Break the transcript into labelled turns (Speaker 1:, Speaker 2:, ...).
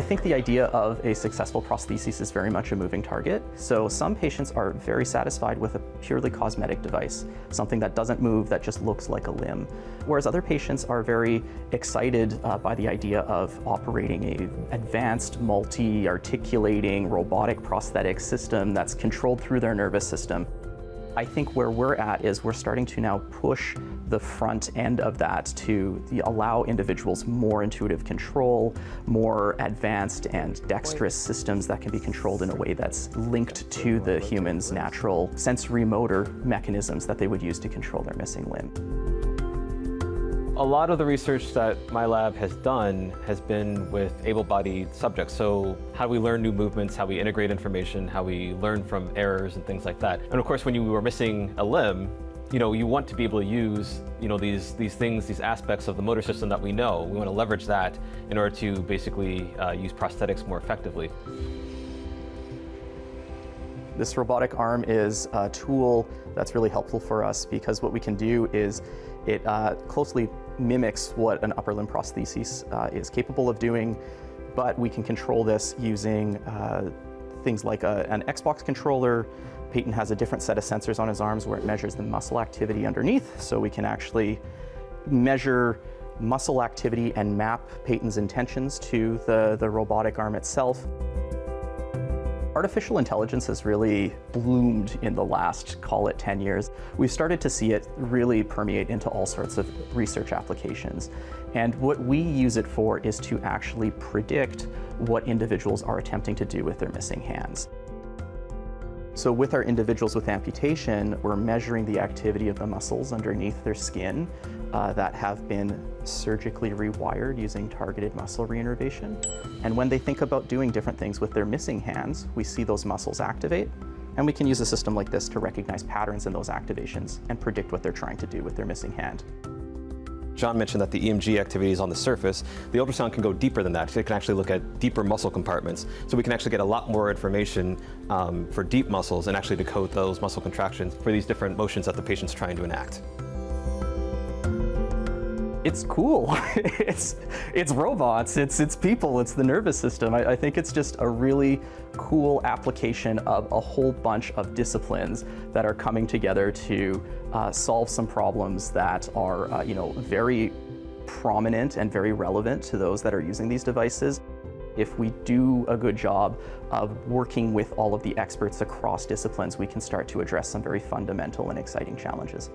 Speaker 1: think the idea of a successful prosthesis is very much a moving target. So some patients are very satisfied with a purely cosmetic device, something that doesn't move, that just looks like a limb. Whereas other patients are very excited uh, by the idea of operating a advanced multi-articulating robotic prosthetic system that's controlled through their nervous system. I think where we're at is we're starting to now push the front end of that to allow individuals more intuitive control, more advanced and dexterous systems that can be controlled in a way that's linked to the human's natural sensory motor mechanisms that they would use to control their missing limb.
Speaker 2: A lot of the research that my lab has done has been with able-bodied subjects. So how we learn new movements, how we integrate information, how we learn from errors and things like that. And of course, when you were missing a limb, you know, you want to be able to use, you know, these, these things, these aspects of the motor system that we know. We want to leverage that in order to basically uh, use prosthetics more effectively.
Speaker 1: This robotic arm is a tool that's really helpful for us because what we can do is it uh, closely mimics what an upper limb prosthesis uh, is capable of doing, but we can control this using uh, things like a, an Xbox controller. Peyton has a different set of sensors on his arms where it measures the muscle activity underneath, so we can actually measure muscle activity and map Peyton's intentions to the, the robotic arm itself. Artificial intelligence has really bloomed in the last, call it 10 years. We've started to see it really permeate into all sorts of research applications. And what we use it for is to actually predict what individuals are attempting to do with their missing hands. So with our individuals with amputation, we're measuring the activity of the muscles underneath their skin uh, that have been surgically rewired using targeted muscle reinnervation. And when they think about doing different things with their missing hands, we see those muscles activate. And we can use a system like this to recognize patterns in those activations and predict what they're trying to do with their missing hand.
Speaker 2: John mentioned that the EMG activity is on the surface. The ultrasound can go deeper than that. It can actually look at deeper muscle compartments. So we can actually get a lot more information um, for deep muscles and actually decode those muscle contractions for these different motions that the patient's trying to enact
Speaker 1: it's cool. it's it's robots. It's it's people. It's the nervous system. I, I, think it's just a really cool application of a whole bunch of disciplines that are coming together to uh, solve some problems that are uh, you know very prominent and very relevant to those that are using these devices. If we do a good job of working with all of the experts across disciplines, we can start to address some very fundamental and exciting challenges.